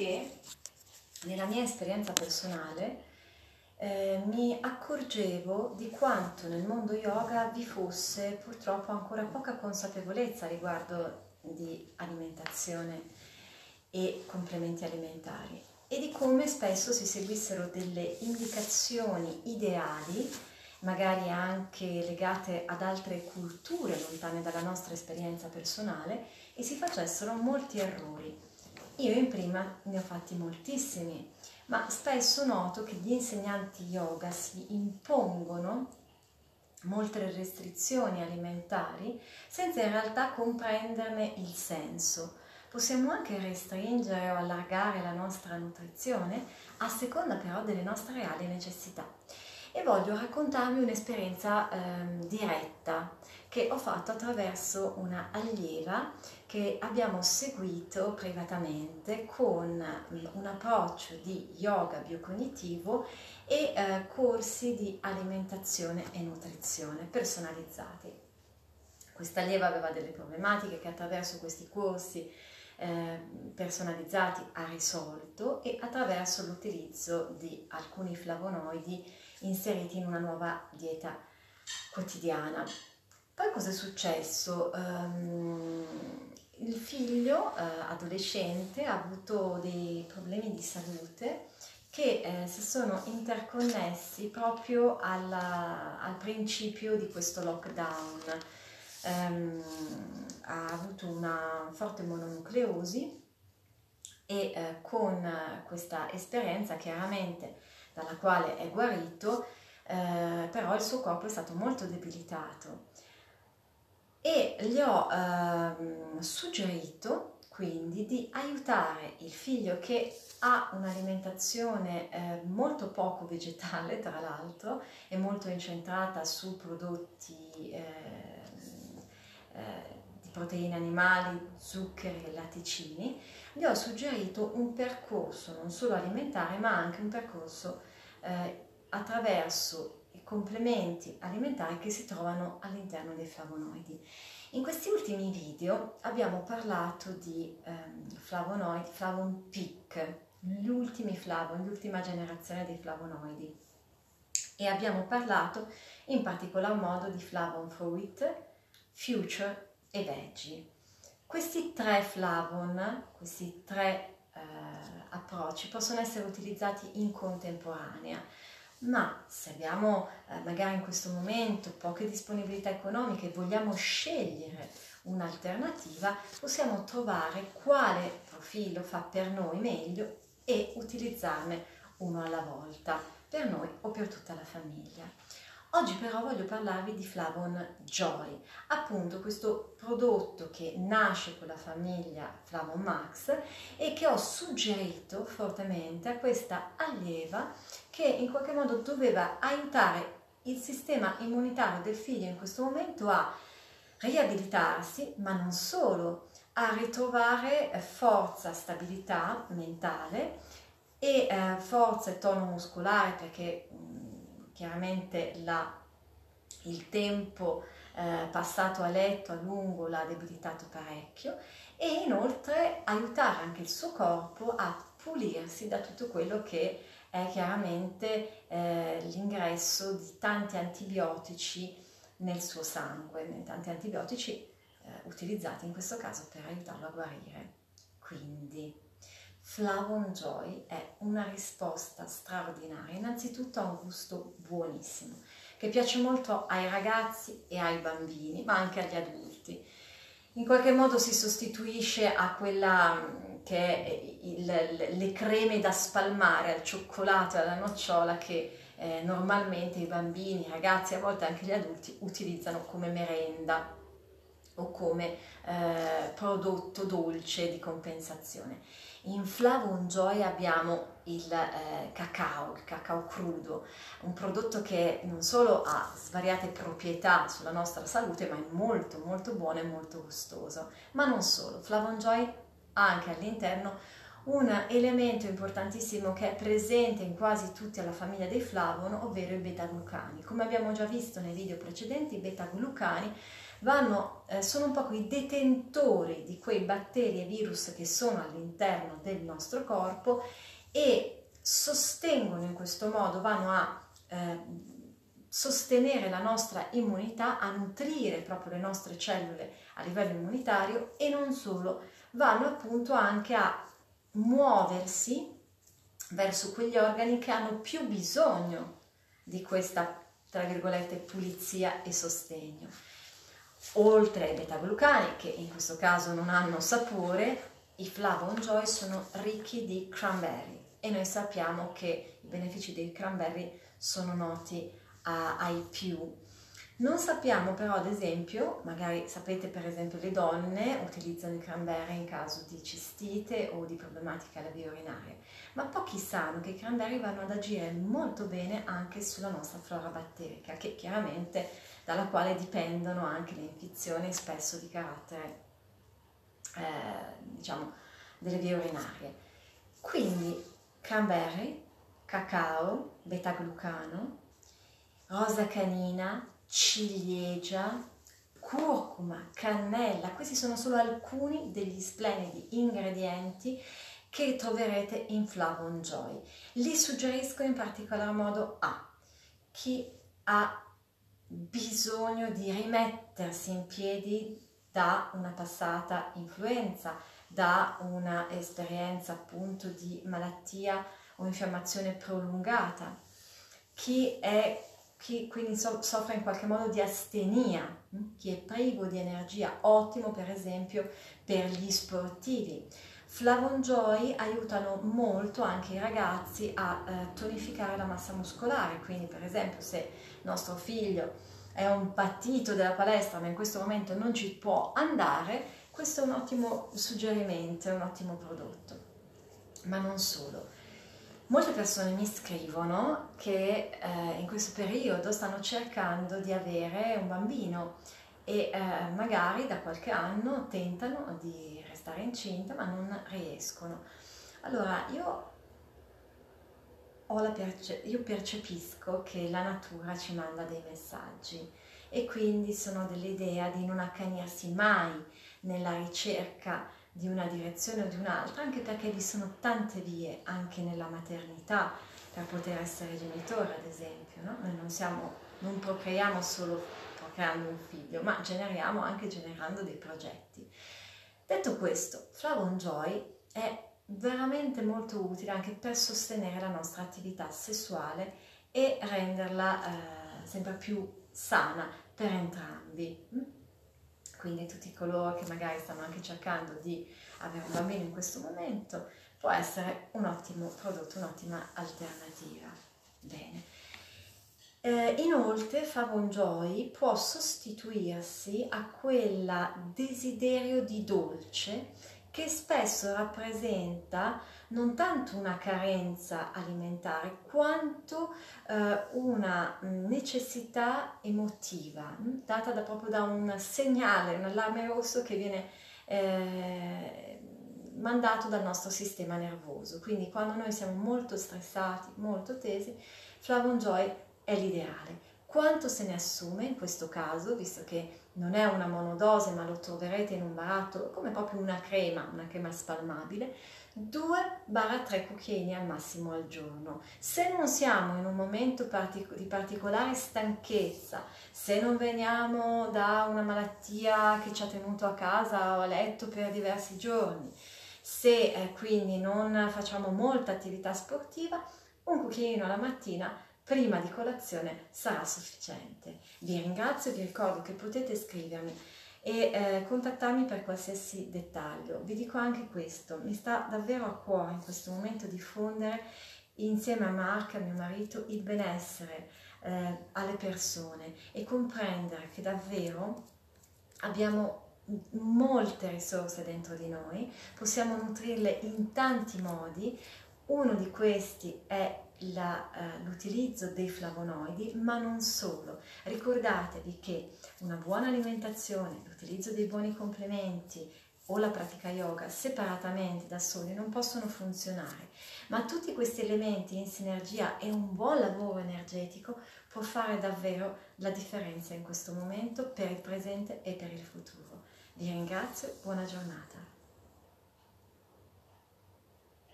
che nella mia esperienza personale eh, mi accorgevo di quanto nel mondo yoga vi fosse purtroppo ancora poca consapevolezza riguardo di alimentazione e complementi alimentari e di come spesso si seguissero delle indicazioni ideali, magari anche legate ad altre culture lontane dalla nostra esperienza personale, e si facessero molti errori. Io in prima ne ho fatti moltissimi ma spesso noto che gli insegnanti yoga si impongono molte restrizioni alimentari senza in realtà comprenderne il senso. Possiamo anche restringere o allargare la nostra nutrizione a seconda però delle nostre reali necessità. E voglio raccontarvi un'esperienza eh, diretta che ho fatto attraverso una allieva che abbiamo seguito privatamente con mm, un approccio di yoga biocognitivo e eh, corsi di alimentazione e nutrizione personalizzati. Questa allieva aveva delle problematiche che attraverso questi corsi eh, personalizzati ha risolto e attraverso l'utilizzo di alcuni flavonoidi inseriti in una nuova dieta quotidiana. Poi cosa è successo? Um, il figlio eh, adolescente ha avuto dei problemi di salute che eh, si sono interconnessi proprio alla, al principio di questo lockdown. Um, ha avuto una forte mononucleosi e eh, con questa esperienza chiaramente dalla quale è guarito, eh, però il suo corpo è stato molto debilitato e gli ho ehm, suggerito quindi di aiutare il figlio che ha un'alimentazione eh, molto poco vegetale tra l'altro e molto incentrata su prodotti eh, eh, di proteine animali, zuccheri e latticini, gli ho suggerito un percorso non solo alimentare ma anche un percorso eh, attraverso complementi alimentari che si trovano all'interno dei flavonoidi. In questi ultimi video abbiamo parlato di ehm, flavonoidi, Flavon Peak, gli ultimi flavon, l'ultima generazione dei flavonoidi e abbiamo parlato in particolar modo di Flavon Fruit, Future e Veggie. Questi tre flavon, questi tre eh, approcci possono essere utilizzati in contemporanea ma se abbiamo eh, magari in questo momento poche disponibilità economiche e vogliamo scegliere un'alternativa, possiamo trovare quale profilo fa per noi meglio e utilizzarne uno alla volta, per noi o per tutta la famiglia. Oggi però voglio parlarvi di Flavon Joy, appunto questo prodotto che nasce con la famiglia Flavon Max e che ho suggerito fortemente a questa allieva che in qualche modo doveva aiutare il sistema immunitario del figlio in questo momento a riabilitarsi, ma non solo, a ritrovare forza, stabilità mentale e eh, forza e tono muscolare perché mh, chiaramente la, il tempo eh, passato a letto a lungo l'ha debilitato parecchio e inoltre aiutare anche il suo corpo a pulirsi da tutto quello che è chiaramente eh, l'ingresso di tanti antibiotici nel suo sangue, tanti antibiotici eh, utilizzati in questo caso per aiutarlo a guarire. Quindi Flavon Joy è una risposta straordinaria, innanzitutto ha un gusto buonissimo, che piace molto ai ragazzi e ai bambini, ma anche agli adulti. In qualche modo si sostituisce a quella che è il, le creme da spalmare al cioccolato e alla nocciola che eh, normalmente i bambini, i ragazzi, a volte anche gli adulti utilizzano come merenda o come eh, prodotto dolce di compensazione. In Flavon Joy abbiamo il eh, cacao, il cacao crudo, un prodotto che non solo ha svariate proprietà sulla nostra salute, ma è molto molto buono e molto gustoso. Ma non solo, Flavon Joy anche all'interno un elemento importantissimo che è presente in quasi tutta la famiglia dei flavon, ovvero i beta-glucani. Come abbiamo già visto nei video precedenti, i beta-glucani vanno, eh, sono un po' i detentori di quei batteri e virus che sono all'interno del nostro corpo e sostengono in questo modo, vanno a eh, sostenere la nostra immunità, a nutrire proprio le nostre cellule a livello immunitario e non solo, vanno appunto anche a muoversi verso quegli organi che hanno più bisogno di questa, tra virgolette, pulizia e sostegno. Oltre ai beta-glucani, che in questo caso non hanno sapore, i Flavon Joy sono ricchi di cranberry e noi sappiamo che i benefici dei cranberry sono noti a, ai più. Non sappiamo però, ad esempio, magari sapete per esempio le donne utilizzano i cranberry in caso di cistite o di problematiche alla via urinaria, ma pochi sanno che i cranberry vanno ad agire molto bene anche sulla nostra flora batterica, che chiaramente dalla quale dipendono anche le infezioni spesso di carattere, eh, diciamo, delle vie urinarie. Quindi cranberry, cacao, beta-glucano, rosa canina, ciliegia, curcuma, cannella, questi sono solo alcuni degli splendidi ingredienti che troverete in Flavon Joy. Li suggerisco in particolar modo a chi ha bisogno di rimettersi in piedi da una passata influenza, da un'esperienza appunto di malattia o infiammazione prolungata, chi è chi quindi soffre in qualche modo di astenia, hm? chi è privo di energia, ottimo per esempio per gli sportivi. Flavon Joy aiutano molto anche i ragazzi a eh, tonificare la massa muscolare, quindi per esempio se nostro figlio è un patito della palestra ma in questo momento non ci può andare, questo è un ottimo suggerimento, un ottimo prodotto. Ma non solo. Molte persone mi scrivono che eh, in questo periodo stanno cercando di avere un bambino e eh, magari da qualche anno tentano di restare incinta ma non riescono. Allora io, perce- io percepisco che la natura ci manda dei messaggi e quindi sono dell'idea di non accanirsi mai nella ricerca di una direzione o di un'altra, anche perché vi sono tante vie anche nella maternità per poter essere genitori, ad esempio. No? Noi non, siamo, non procreiamo solo procreando un figlio, ma generiamo anche generando dei progetti. Detto questo, Flavon Joy è veramente molto utile anche per sostenere la nostra attività sessuale e renderla eh, sempre più sana per entrambi. Mm? quindi tutti coloro che magari stanno anche cercando di avere un bambino in questo momento, può essere un ottimo prodotto, un'ottima alternativa. Bene. Eh, inoltre Favon Joy può sostituirsi a quel desiderio di dolce che spesso rappresenta non tanto una carenza alimentare quanto eh, una necessità emotiva data da, proprio da un segnale, un allarme rosso che viene eh, mandato dal nostro sistema nervoso. Quindi quando noi siamo molto stressati, molto tesi, Flavon Joy è l'ideale. Quanto se ne assume in questo caso, visto che non è una monodose ma lo troverete in un barattolo come proprio una crema, una crema spalmabile, 2-3 cucchiaini al massimo al giorno. Se non siamo in un momento partic- di particolare stanchezza, se non veniamo da una malattia che ci ha tenuto a casa o a letto per diversi giorni, se eh, quindi non facciamo molta attività sportiva, un cucchiaino alla mattina prima di colazione sarà sufficiente. Vi ringrazio, vi ricordo che potete scrivermi e eh, contattarmi per qualsiasi dettaglio. Vi dico anche questo, mi sta davvero a cuore in questo momento diffondere insieme a Mark, mio marito, il benessere eh, alle persone e comprendere che davvero abbiamo molte risorse dentro di noi, possiamo nutrirle in tanti modi, uno di questi è uh, l'utilizzo dei flavonoidi, ma non solo. Ricordatevi che una buona alimentazione, l'utilizzo dei buoni complementi, o la pratica yoga separatamente da soli non possono funzionare, ma tutti questi elementi in sinergia e un buon lavoro energetico può fare davvero la differenza in questo momento per il presente e per il futuro. Vi ringrazio, buona giornata.